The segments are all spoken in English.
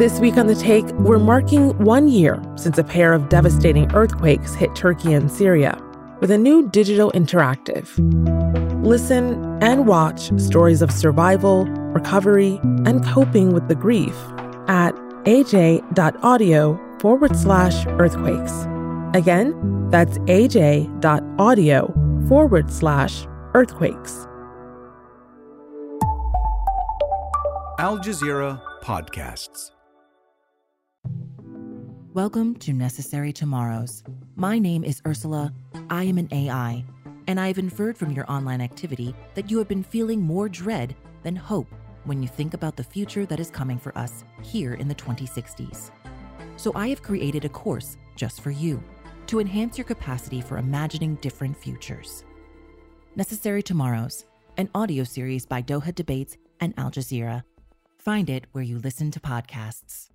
This week on The Take, we're marking one year since a pair of devastating earthquakes hit Turkey and Syria with a new digital interactive. Listen and watch stories of survival, recovery, and coping with the grief at aj.audio forward slash earthquakes. Again, that's aj.audio forward slash earthquakes. Al Jazeera Podcasts. Welcome to Necessary Tomorrows. My name is Ursula. I am an AI, and I have inferred from your online activity that you have been feeling more dread than hope when you think about the future that is coming for us here in the 2060s. So I have created a course just for you to enhance your capacity for imagining different futures. Necessary Tomorrows, an audio series by Doha Debates and Al Jazeera. Find it where you listen to podcasts.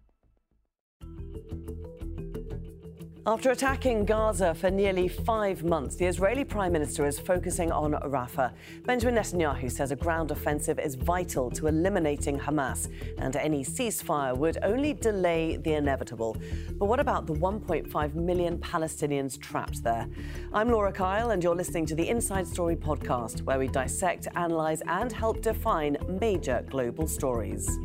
After attacking Gaza for nearly five months, the Israeli Prime Minister is focusing on Rafah. Benjamin Netanyahu says a ground offensive is vital to eliminating Hamas, and any ceasefire would only delay the inevitable. But what about the 1.5 million Palestinians trapped there? I'm Laura Kyle, and you're listening to the Inside Story podcast, where we dissect, analyze, and help define major global stories.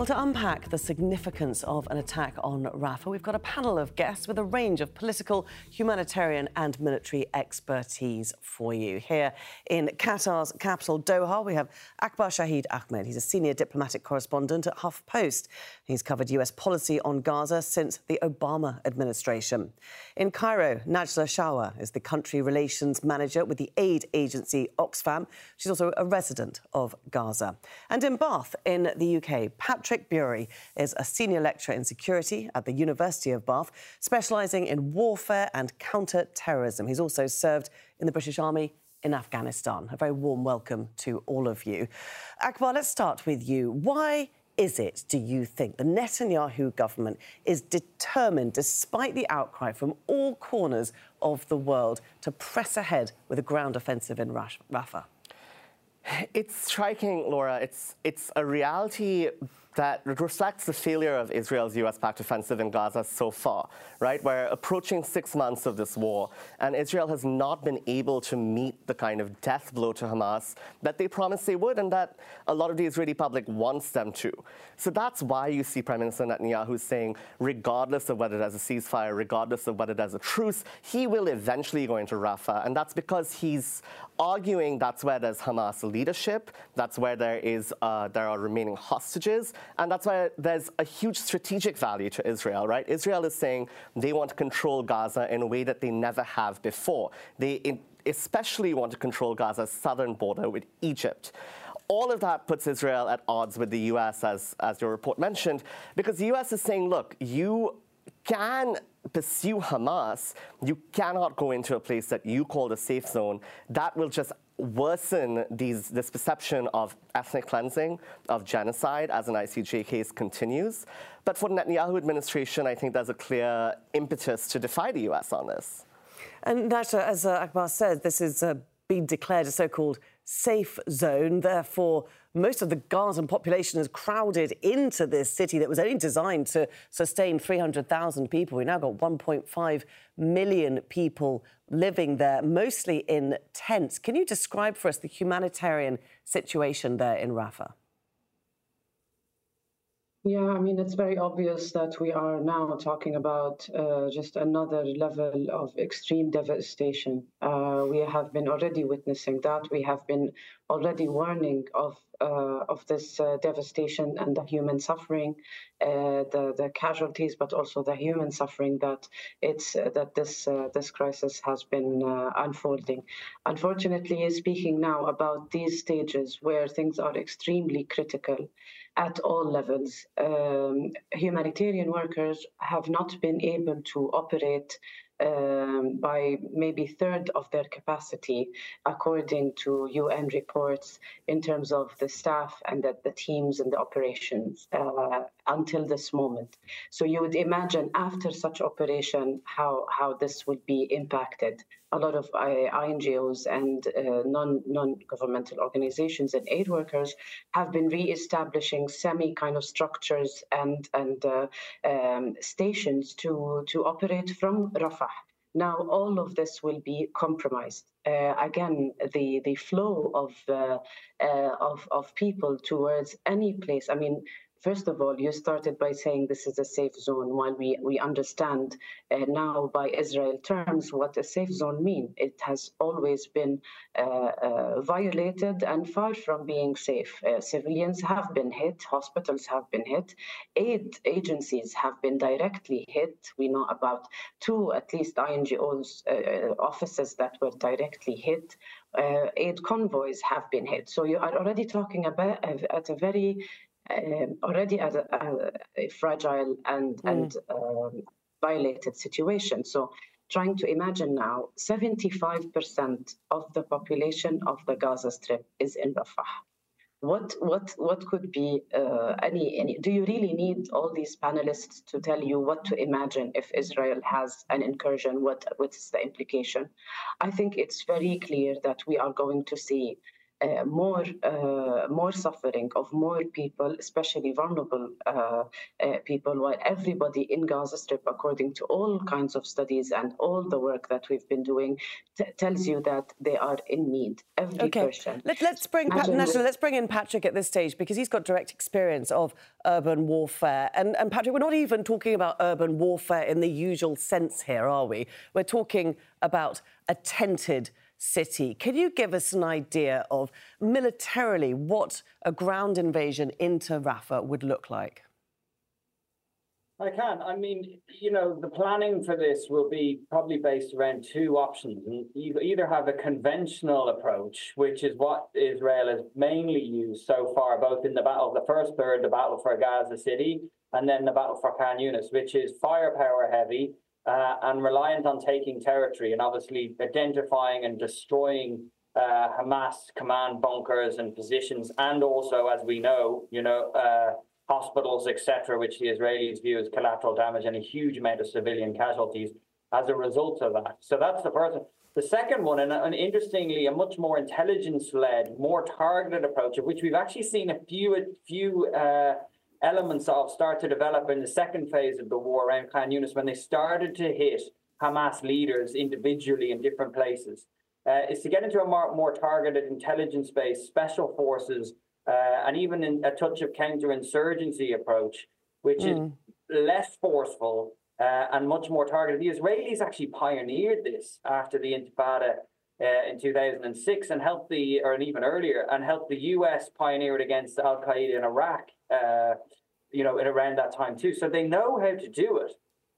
Well, to unpack the significance of an attack on Rafah, we've got a panel of guests with a range of political, humanitarian, and military expertise for you. Here in Qatar's capital, Doha, we have Akbar Shahid Ahmed. He's a senior diplomatic correspondent at HuffPost. He's covered US policy on Gaza since the Obama administration. In Cairo, Najla Shawa is the country relations manager with the aid agency Oxfam. She's also a resident of Gaza. And in Bath, in the UK, Patrick Patrick Bury is a senior lecturer in security at the University of Bath, specialising in warfare and counter terrorism. He's also served in the British Army in Afghanistan. A very warm welcome to all of you. Akbar, let's start with you. Why is it, do you think, the Netanyahu government is determined, despite the outcry from all corners of the world, to press ahead with a ground offensive in Rafah? It's striking, Laura. It's, it's a reality that reflects the failure of Israel's US-backed offensive in Gaza so far, right? We're approaching six months of this war, and Israel has not been able to meet the kind of death blow to Hamas that they promised they would, and that a lot of the Israeli public wants them to. So that's why you see Prime Minister Netanyahu saying, regardless of whether there's a ceasefire, regardless of whether there's a truce, he will eventually go into Rafah, and that's because he's arguing that's where there's Hamas leadership, that's where there is uh, there are remaining hostages, and that's why there's a huge strategic value to Israel, right? Israel is saying they want to control Gaza in a way that they never have before. They especially want to control Gaza's southern border with Egypt all of that puts Israel at odds with the US, as, as your report mentioned, because the US is saying, look, you can pursue Hamas, you cannot go into a place that you call a safe zone. That will just worsen these, this perception of ethnic cleansing, of genocide, as an ICJ case continues. But for the Netanyahu administration, I think there's a clear impetus to defy the US on this. And Najla, as uh, Akbar said, this is uh, been declared a so-called safe zone. Therefore, most of the Gazan population has crowded into this city that was only designed to sustain 300,000 people. We've now got 1.5 million people living there, mostly in tents. Can you describe for us the humanitarian situation there in Rafah? Yeah, I mean, it's very obvious that we are now talking about uh, just another level of extreme devastation. Uh, we have been already witnessing that. We have been already warning of uh, of this uh, devastation and the human suffering, uh, the the casualties, but also the human suffering that it's uh, that this this crisis has been unfolding. Unfortunately, speaking now about these stages where things are extremely critical at all levels. Um, humanitarian workers have not been able to operate um, by maybe third of their capacity, according to UN reports, in terms of the staff and the, the teams and the operations uh, until this moment. So you would imagine after such operation how how this would be impacted a lot of INGOs and uh, non non governmental organizations and aid workers have been re-establishing semi kind of structures and and uh, um, stations to to operate from Rafah. Now all of this will be compromised. Uh, again, the the flow of uh, uh, of of people towards any place. I mean, First of all, you started by saying this is a safe zone, while we, we understand uh, now by Israel terms what a safe zone means. It has always been uh, uh, violated and far from being safe. Uh, civilians have been hit, hospitals have been hit, aid agencies have been directly hit. We know about two, at least INGOs uh, offices that were directly hit. Uh, aid convoys have been hit. So you are already talking about at a very um, already at a, a, fragile and mm. and um, violated situation. So trying to imagine now 75% of the population of the Gaza Strip is in Rafah. What what what could be uh, any any? Do you really need all these panelists to tell you what to imagine if Israel has an incursion? What what's the implication? I think it's very clear that we are going to see uh, more uh, more suffering of more people, especially vulnerable uh, uh, people, while everybody in Gaza Strip, according to all kinds of studies and all the work that we've been doing, t- tells you that they are in need. Every okay. person. Let, us bring Pat- National, let's bring in Patrick at this stage because he's got direct experience of urban warfare. And, and Patrick, we're not even talking about urban warfare in the usual sense here, are we? We're talking about a tented city. Can you give us an idea of militarily what a ground invasion into Rafah would look like? I can. I mean, you know, the planning for this will be probably based around two options. You either have a conventional approach, which is what Israel has mainly used so far, both in the battle, of the first third, the battle for Gaza City, and then the battle for Khan Yunis, which is firepower heavy, uh, and reliant on taking territory and obviously identifying and destroying uh, Hamas command bunkers and positions, and also, as we know, you know, uh, hospitals, etc., which the Israelis view as collateral damage and a huge amount of civilian casualties as a result of that. So that's the first. The second one, and, and interestingly, a much more intelligence-led, more targeted approach, of which we've actually seen a few, few uh, elements of start to develop in the second phase of the war around Khan Yunis when they started to hit Hamas leaders individually in different places. Uh, is to get into a more, more targeted intelligence based special forces uh, and even in a touch of counterinsurgency approach, which mm. is less forceful uh, and much more targeted. The Israelis actually pioneered this after the Intifada uh, in 2006 and helped the, or even earlier, and helped the US pioneer it against Al Qaeda in Iraq uh, you know, at around that time too. So they know how to do it.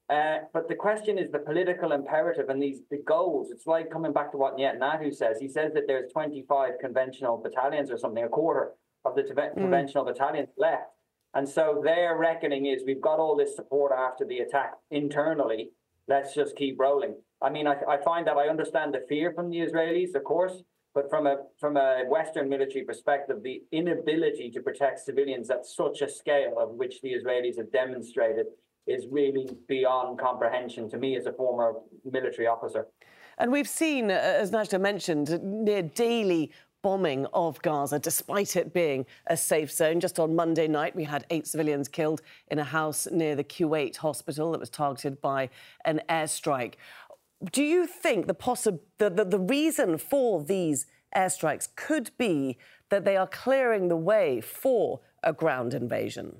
Uh, but the question is the political imperative and these the goals. It's like coming back to what Netanyahu says. He says that there's 25 conventional battalions or something, a quarter of the mm. conventional battalions left. And so their reckoning is we've got all this support after the attack internally. Let's just keep rolling. I mean, I, I find that I understand the fear from the Israelis, of course, but from a from a Western military perspective, the inability to protect civilians at such a scale of which the Israelis have demonstrated is really beyond comprehension to me as a former military officer. And we've seen, uh, as Najla mentioned, near daily bombing of Gaza, despite it being a safe zone. Just on Monday night, we had eight civilians killed in a house near the Kuwait hospital that was targeted by an airstrike do you think the, possi- the, the, the reason for these airstrikes could be that they are clearing the way for a ground invasion?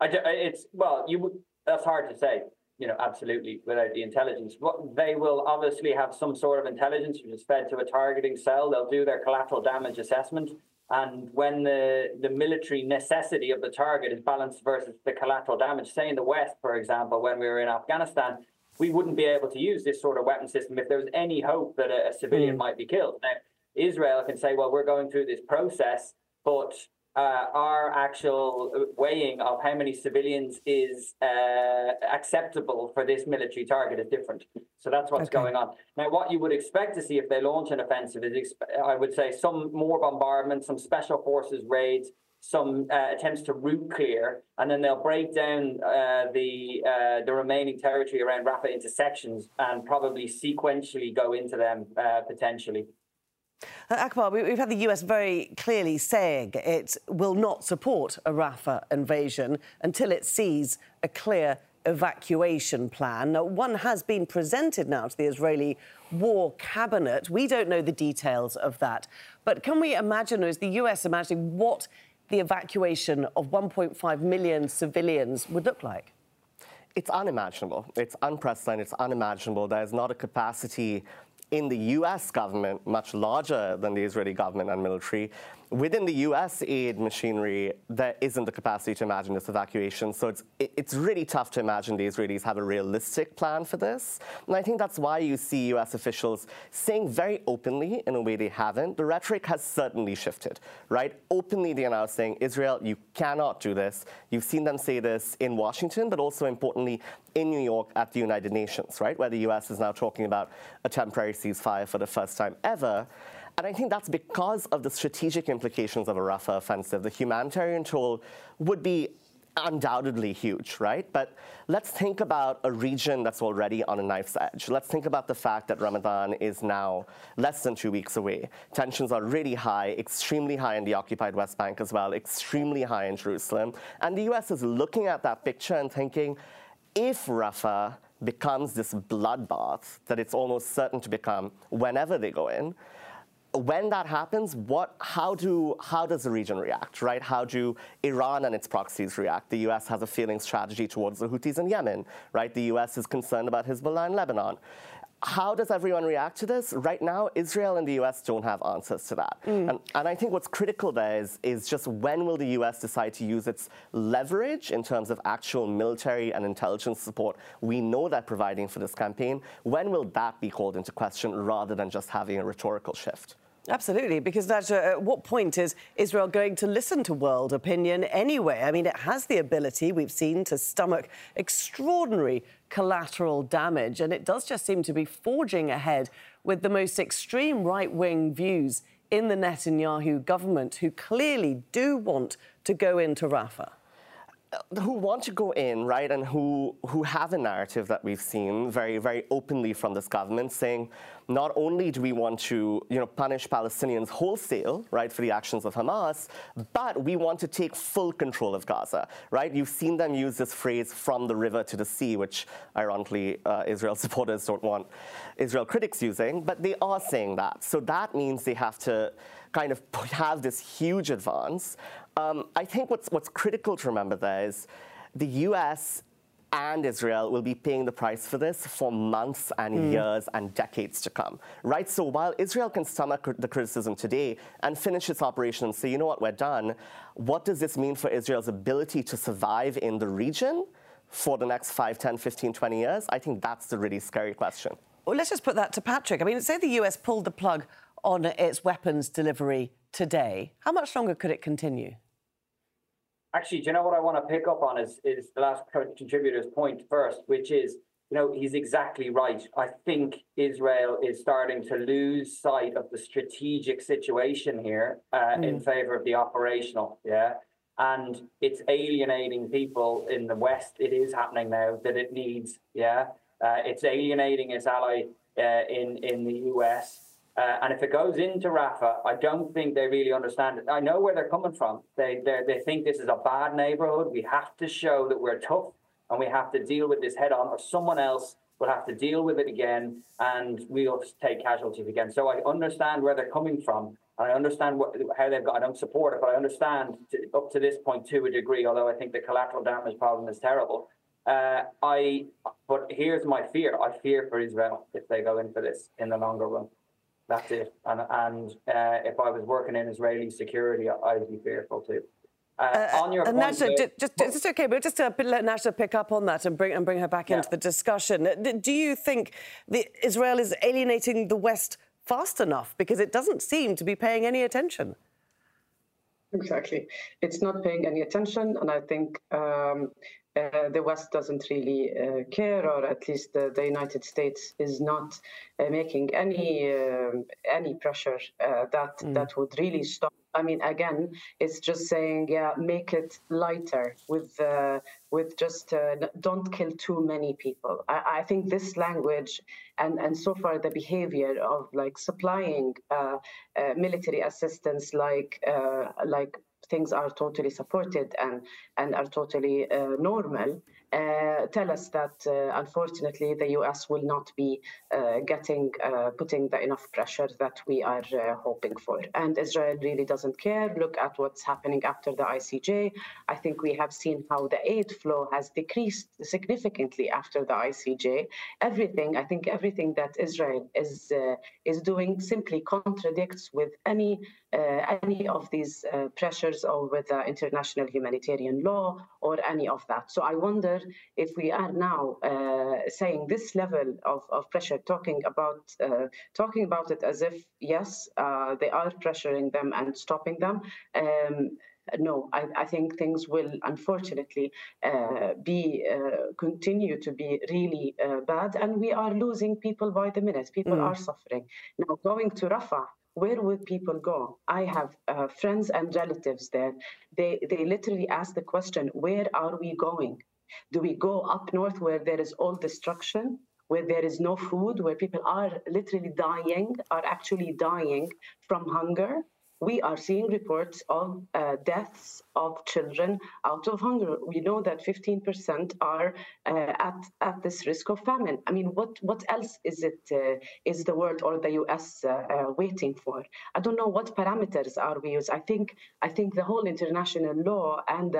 I, it's well, you that's hard to say. You know, absolutely without the intelligence. What they will obviously have some sort of intelligence which is fed to a targeting cell. They'll do their collateral damage assessment, and when the the military necessity of the target is balanced versus the collateral damage, say in the West, for example, when we were in Afghanistan, we wouldn't be able to use this sort of weapon system if there was any hope that a, a civilian mm. might be killed. Now, Israel can say, well, we're going through this process, but uh, our actual weighing of how many civilians is uh, acceptable for this military target is different. So that's what's okay. going on. Now, what you would expect to see if they launch an offensive is, I would say, some more bombardment, some special forces raids, some uh, attempts to route clear, and then they'll break down uh, the uh, the remaining territory around Rafah into sections and probably sequentially go into them uh, potentially. Uh, Akbar, we've had the US very clearly saying it will not support a Rafah invasion until it sees a clear evacuation plan. Now, one has been presented now to the Israeli war cabinet. We don't know the details of that. But can we imagine, or is the US imagining what the evacuation of 1.5 million civilians would look like? It's unimaginable. It's unprecedented. It's unimaginable. There's not a capacity in the US government, much larger than the Israeli government and military, within the US aid machinery, there isn't the capacity to imagine this evacuation. So it's, it's really tough to imagine the Israelis have a realistic plan for this. And I think that's why you see US officials saying very openly, in a way they haven't, the rhetoric has certainly shifted, right? Openly, they are now saying, Israel, you cannot do this. You've seen them say this in Washington, but also importantly, in New York at the United Nations, right? Where the US is now talking about a temporary ceasefire for the first time ever. And I think that's because of the strategic implications of a Rafah offensive. The humanitarian toll would be undoubtedly huge, right? But let's think about a region that's already on a knife's edge. Let's think about the fact that Ramadan is now less than two weeks away. Tensions are really high, extremely high in the occupied West Bank as well, extremely high in Jerusalem. And the US is looking at that picture and thinking, if Rafah becomes this bloodbath that it's almost certain to become whenever they go in, when that happens, what, how, do, how does the region react, right? How do Iran and its proxies react? The U.S. has a failing strategy towards the Houthis in Yemen, right? The U.S. is concerned about Hezbollah in Lebanon. How does everyone react to this? Right now, Israel and the US don't have answers to that. Mm. And, and, I think what's critical there is, is just when will the US decide to use its leverage in terms of actual military and intelligence support we know they're providing for this campaign? When will that be called into question rather than just having a rhetorical shift? Absolutely, because that, uh, at what point is Israel going to listen to world opinion anyway? I mean, it has the ability, we've seen, to stomach extraordinary collateral damage, and it does just seem to be forging ahead with the most extreme right wing views in the Netanyahu government, who clearly do want to go into Rafah who want to go in, right, and who, who have a narrative that we've seen very, very openly from this government saying, not only do we want to, you know, punish Palestinians wholesale, right, for the actions of Hamas, but we want to take full control of Gaza, right? You've seen them use this phrase from the river to the sea, which ironically uh, Israel supporters don't want Israel critics using, but they are saying that. So that means they have to kind of have this huge advance. Um, I think what's, what's critical to remember there is the US and Israel will be paying the price for this for months and mm. years and decades to come, right? So while Israel can stomach the criticism today and finish its operation and say, you know what, we're done, what does this mean for Israel's ability to survive in the region for the next 5, 10, 15, 20 years? I think that's the really scary question. Well, let's just put that to Patrick. I mean, say the US pulled the plug on its weapons delivery today. How much longer could it continue? Actually, do you know what I want to pick up on is, is the last contributor's point first, which is, you know, he's exactly right. I think Israel is starting to lose sight of the strategic situation here uh, mm. in favor of the operational. Yeah. And it's alienating people in the West. It is happening now that it needs. Yeah. Uh, it's alienating its ally uh, in, in the US uh, and if it goes into Rafah, I don't think they really understand it. I know where they're coming from. They, they think this is a bad neighborhood. We have to show that we're tough and we have to deal with this head on, or someone else will have to deal with it again and we'll take casualties again. So I understand where they're coming from. And I understand what, how they've got. I don't support it, but I understand to, up to this point to a degree. Although I think the collateral damage problem is terrible. Uh, I, but here's my fear. I fear for Israel if they go in for this in the longer run. That's it. And and uh, if I was working in Israeli security, I'd be fearful too. Uh, uh, on your uh, point, Najla, just, just, it's okay, but just to let Najla pick up on that and bring and bring her back yeah. into the discussion. Uh, do you think the, Israel is alienating the West fast enough because it doesn't seem to be paying any attention? Exactly, it's not paying any attention, and I think um, uh, the West doesn't really uh, care, or at least the, the, United States is not uh, making any um, any pressure uh, that mm. that would really stop. I mean, again, it's just saying, yeah, make it lighter with uh, with just uh, don't kill too many people. I, I, think this language and and so far the behavior of like supplying military assistance, like like things are totally supported and, and are totally uh, normal, uh, tell us that uh, unfortunately the US will not be uh, getting uh, putting the enough pressure that we are uh, hoping for. And Israel really doesn't care. Look at what's happening after the ICJ. I think we have seen how the aid flow has decreased significantly after the ICJ. Everything, I think, everything that Israel is is doing simply contradicts with any any of these pressures or with international humanitarian law or any of that. So I wonder if we are now uh, saying this level of, of pressure, talking about uh, talking about it as if yes, uh, they are pressuring them and stopping them. Um, no, I, I, think things will unfortunately uh, be uh, continue to be really uh, bad, and we are losing people by the minute. People mm. are suffering now. Going to Rafah, where would people go? I have uh, friends and relatives there. They they literally ask the question, where are we going? Do we go up north where there is all destruction, where there is no food, where people are literally dying, are actually dying from hunger? We are seeing reports of uh, deaths of children out of hunger. We know that 15% are uh, at, at this risk of famine. I mean, what, what else is it? Uh, is the world or the US uh, uh, waiting for? I don't know what parameters are we use. I think I think the whole international law and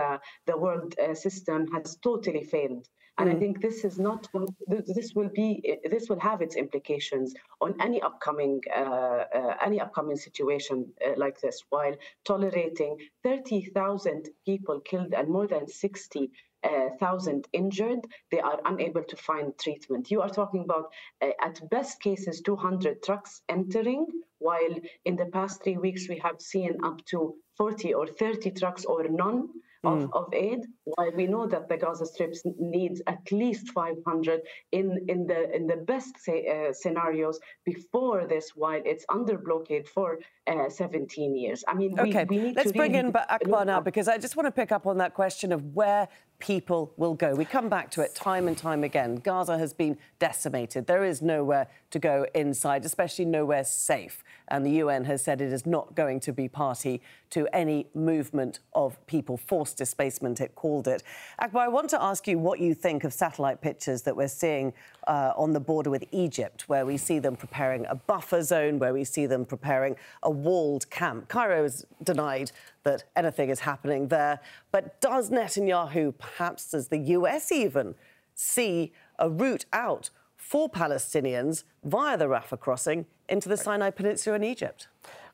the world uh, system has totally failed. And mm. I think this is not this will be this will have its implications on any upcoming uh, uh, any upcoming situation uh, like this. While tolerating 30,000 people killed and more than 60 uh, thousand injured, they are unable to find treatment. You are talking about, uh, at best cases, 200 trucks entering, while in the past three weeks we have seen up to 40 or 30 trucks or none of, mm. of aid, while we know that the Gaza Strip needs at least 500 in, in the in the best say, uh, scenarios before this, while it's under blockade for uh, 17 years. I mean, okay. we, we need Let's to bring really in Akbar now because I just want to pick up on that question of where people will go. We come back to it time and time again. Gaza has been decimated. There is nowhere to go inside, especially nowhere safe. And the UN has said it is not going to be party to any movement of people, forced displacement, it called it. Akbar, I want to ask you what you think of satellite pictures that we're seeing uh, on the border with Egypt, where we see them preparing a buffer zone, where we see them preparing a walled camp. Cairo has denied that anything is happening there. But does Netanyahu, perhaps does the US even, see a route out for Palestinians via the Rafah crossing into the Sinai Peninsula in Egypt?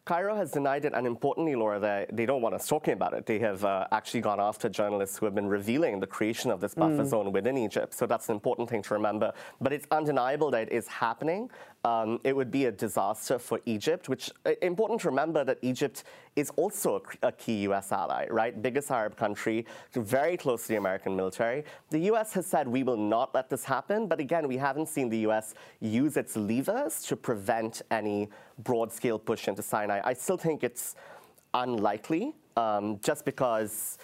Cairo has denied it, and importantly, Laura, they, they don't want us talking about it. They have uh, actually gone after journalists who have been revealing the creation of this buffer mm. zone within Egypt. So that's an important thing to remember. But it's undeniable that it is happening. Um, it would be a disaster for Egypt, which uh, important to remember that Egypt is also a, a, key U.S. ally, right? Biggest Arab country, very close to the American military. The U.S. has said we will not let this happen, but again, we haven't seen the U.S. use its levers to prevent any broad-scale push into Sinai. I still think it's unlikely, um, just because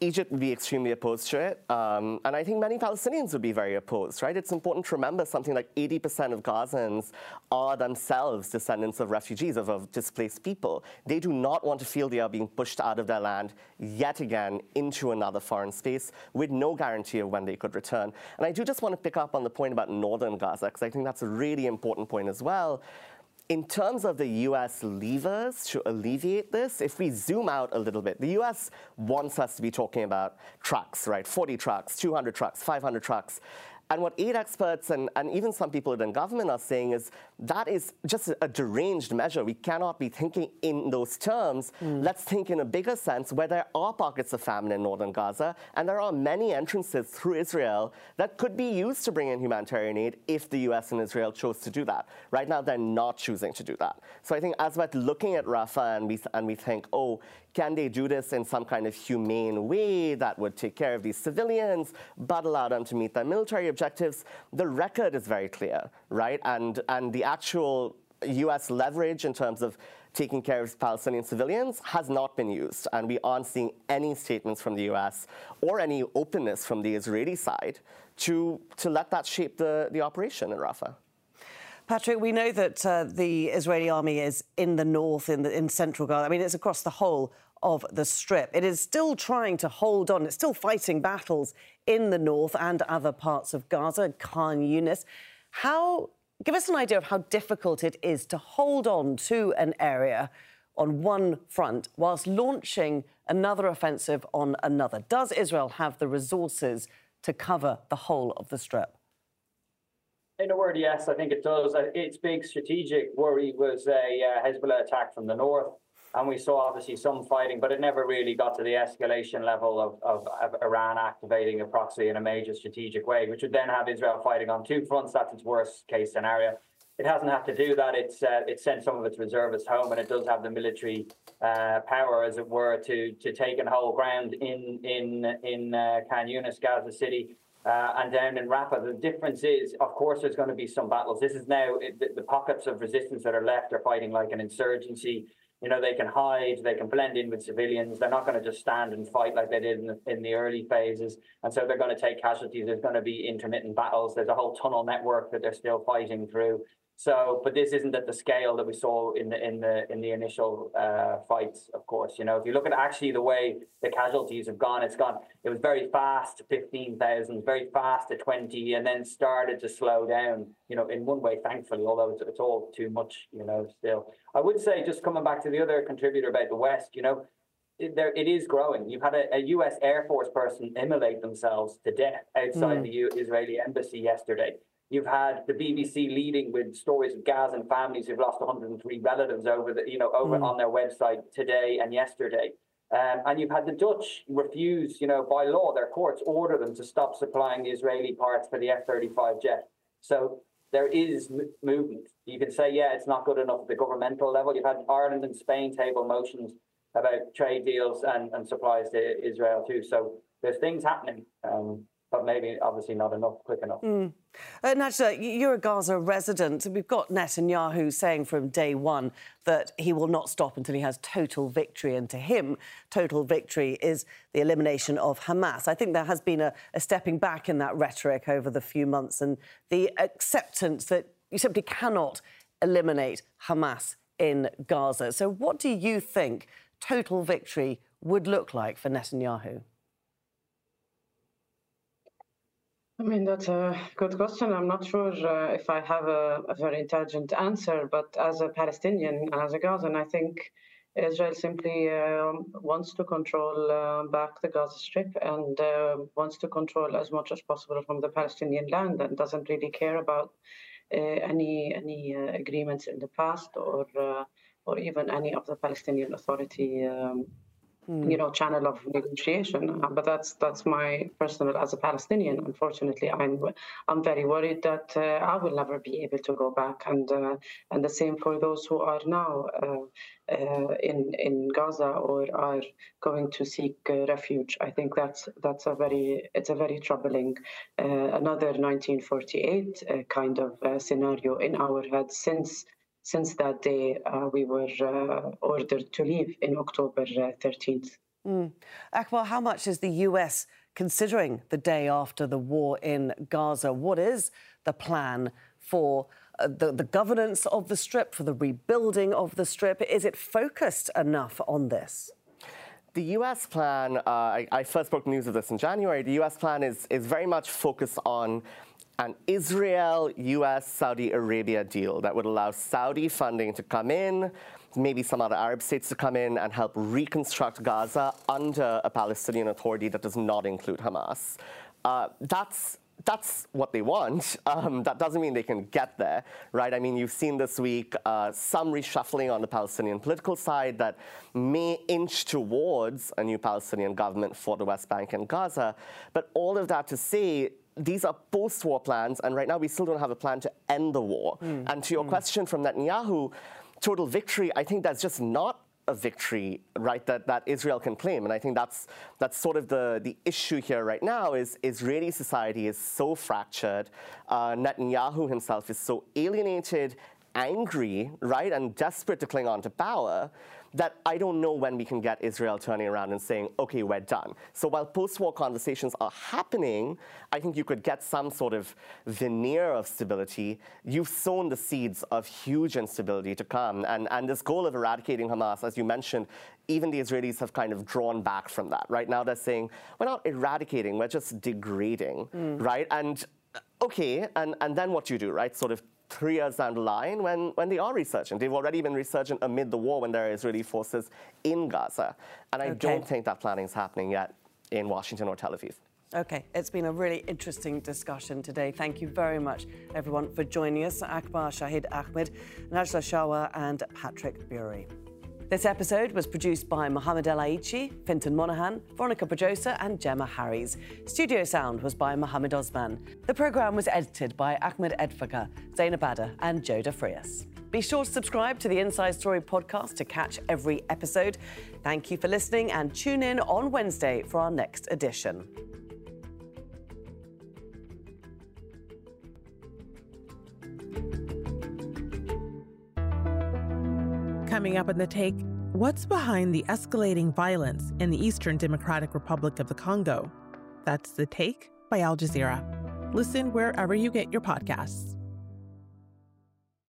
Egypt would be extremely opposed to it, um, and I think many Palestinians would be very opposed, right? It's important to remember something like 80% of Gazans are themselves descendants of refugees, of, of, displaced people. They do not want to feel they are being pushed out of their land yet again into another foreign space with no guarantee of when they could return. And I do just want to pick up on the point about northern Gaza, because I think that's a really important point as well. In terms of the US levers to alleviate this, if we zoom out a little bit, the US wants us to be talking about trucks, right? 40 trucks, 200 trucks, 500 trucks. And what aid experts and, and even some people within government are saying is that is just a deranged measure. We cannot be thinking in those terms. Mm. Let's think in a bigger sense where there are pockets of famine in northern Gaza, and there are many entrances through Israel that could be used to bring in humanitarian aid if the US and Israel chose to do that. Right now, they're not choosing to do that. So I think as we're looking at Rafah and we, and we think, oh, can they do this in some kind of humane way that would take care of these civilians, but allow them to meet their military objectives? The record is very clear, right? And, and the actual US leverage in terms of taking care of Palestinian civilians has not been used. And we aren't seeing any statements from the US or any openness from the Israeli side to, to let that shape the, the operation in Rafah. Patrick, we know that uh, the Israeli army is in the north, in, the, in central Gaza. I mean, it's across the whole of the Strip. It is still trying to hold on. It's still fighting battles in the north and other parts of Gaza, Khan Yunis. How, give us an idea of how difficult it is to hold on to an area on one front whilst launching another offensive on another. Does Israel have the resources to cover the whole of the Strip? In a word, yes, I think it does. Uh, its big strategic worry was a uh, Hezbollah attack from the north and we saw obviously some fighting, but it never really got to the escalation level of, of, of, Iran activating a proxy in a major strategic way, which would then have Israel fighting on two fronts. That's its worst case scenario. It hasn't had to do that. It's uh, it sent some of its reservists home, and it does have the military uh, power, as it were, to to take and hold ground in in in uh, Khan Yunis, Gaza City, uh, and down in Rafah. The difference is, of course, there's going to be some battles. This is now the, the, pockets of resistance that are left are fighting like an insurgency. You know, they can hide, they can blend in with civilians. They're not going to just stand and fight like they did in the, in the early phases. And so they're going to take casualties. There's going to be intermittent battles. There's a whole tunnel network that they're still fighting through. So, but this isn't at the scale that we saw in the in the in the initial uh, fights. Of course, you know, if you look at actually the way the casualties have gone, it's gone. It was very fast, fifteen thousand, very fast at twenty, and then started to slow down. You know, in one way, thankfully, although it's, it's all too much. You know, still, I would say just coming back to the other contributor about the West. You know, it, there it is growing. You've had a, a, U.S. Air Force person immolate themselves to death outside mm. the U- Israeli embassy yesterday. You've had the BBC leading with stories of Gazan families who've lost 103 relatives over the, you know, over mm. on their website today and yesterday. Um, and you've had the Dutch refuse, you know, by law, their courts order them to stop supplying the Israeli parts for the F-35 jet. So there is m- movement. You can say, yeah, it's not good enough at the governmental level. You've had Ireland and Spain table motions about trade deals and, and supplies to Israel too. So there's things happening. Um, maybe obviously not enough, quick enough. Mm. Uh, Najla, you're a Gaza resident. We've got Netanyahu saying from day one that he will not stop until he has total victory. And to him, total victory is the elimination of Hamas. I think there has been a, a stepping back in that rhetoric over the few months and the acceptance that you simply cannot eliminate Hamas in Gaza. So, what do you think total victory would look like for Netanyahu? I mean, that's a good question. I'm not sure uh, if I have a, a, very intelligent answer, but as a Palestinian and as a Gazan, I think Israel simply uh, wants to control uh, back the Gaza Strip and uh, wants to control as much as possible from the Palestinian land and doesn't really care about uh, any any uh, agreements in the past or or even any of the Palestinian Authority. Um. You know channel of negotiation. Uh, but that's that's my personal as a Palestinian. Unfortunately, I'm I'm very worried that uh, I will never be able to go back, and uh, and the same for those who are now. Uh, uh, in in Gaza or are going to seek uh, refuge. I think that's that's a very it's a very troubling another 1948 kind of scenario in our head since since that day, uh, we were uh, ordered to leave in October 13th. Uh, mm. Akbar, how much is the US considering the day after the war in Gaza? What is the plan for uh, the, the governance of the Strip, for the rebuilding of the Strip? Is it focused enough on this? The US plan, uh, I, I, first broke news of this in January. The US plan is, is very much focused on an Israel US Saudi Arabia deal that would allow Saudi funding to come in, maybe some other Arab states to come in and help reconstruct Gaza under a Palestinian Authority that does not include Hamas. Uh, that's that's what they want. Um, that doesn't mean they can get there, right? I mean, you've seen this week uh, some reshuffling on the Palestinian political side that may inch towards a new Palestinian government for the West Bank and Gaza. But all of that to say, these are post war plans, and right now we still don't have a plan to end the war. Mm. And to your mm. question from Netanyahu, total victory, I think that's just not a victory, right, that, that Israel can claim. And I think that's, that's sort of the, the issue here right now is Israeli society is so fractured. Uh, Netanyahu himself is so alienated, angry, right, and desperate to cling on to power that I don't know when we can get Israel turning around and saying, okay, we're done. So while post war conversations are happening, I think you could get some sort of veneer of stability. You've sown the seeds of huge instability to come. And, and this goal of eradicating Hamas, as you mentioned, even the Israelis have kind of drawn back from that. Right now, they're saying, we're not eradicating, we're just degrading, mm. right? And okay, and, and then what do you do, right? Sort of three years down the line when, when they are resurgent. They've already been resurgent amid the war when there are Israeli forces in Gaza. And I okay. don't think that planning is happening yet in Washington or Tel Aviv. Okay, it's been a really interesting discussion today. Thank you very much, everyone, for joining us. Akbar Shahid Ahmed, Najla Shawa, and Patrick Bury. This episode was produced by Mohamed El Aichi, Fintan Monahan, Veronica Pajosa, and Gemma Harries. Studio sound was by Mohammed Osman. The programme was edited by Ahmed Edfaka, Zainab Adder, and Joda Frias. Be sure to subscribe to the Inside Story podcast to catch every episode. Thank you for listening and tune in on Wednesday for our next edition. Coming up in the take, what's behind the escalating violence in the Eastern Democratic Republic of the Congo? That's The Take by Al Jazeera. Listen wherever you get your podcasts.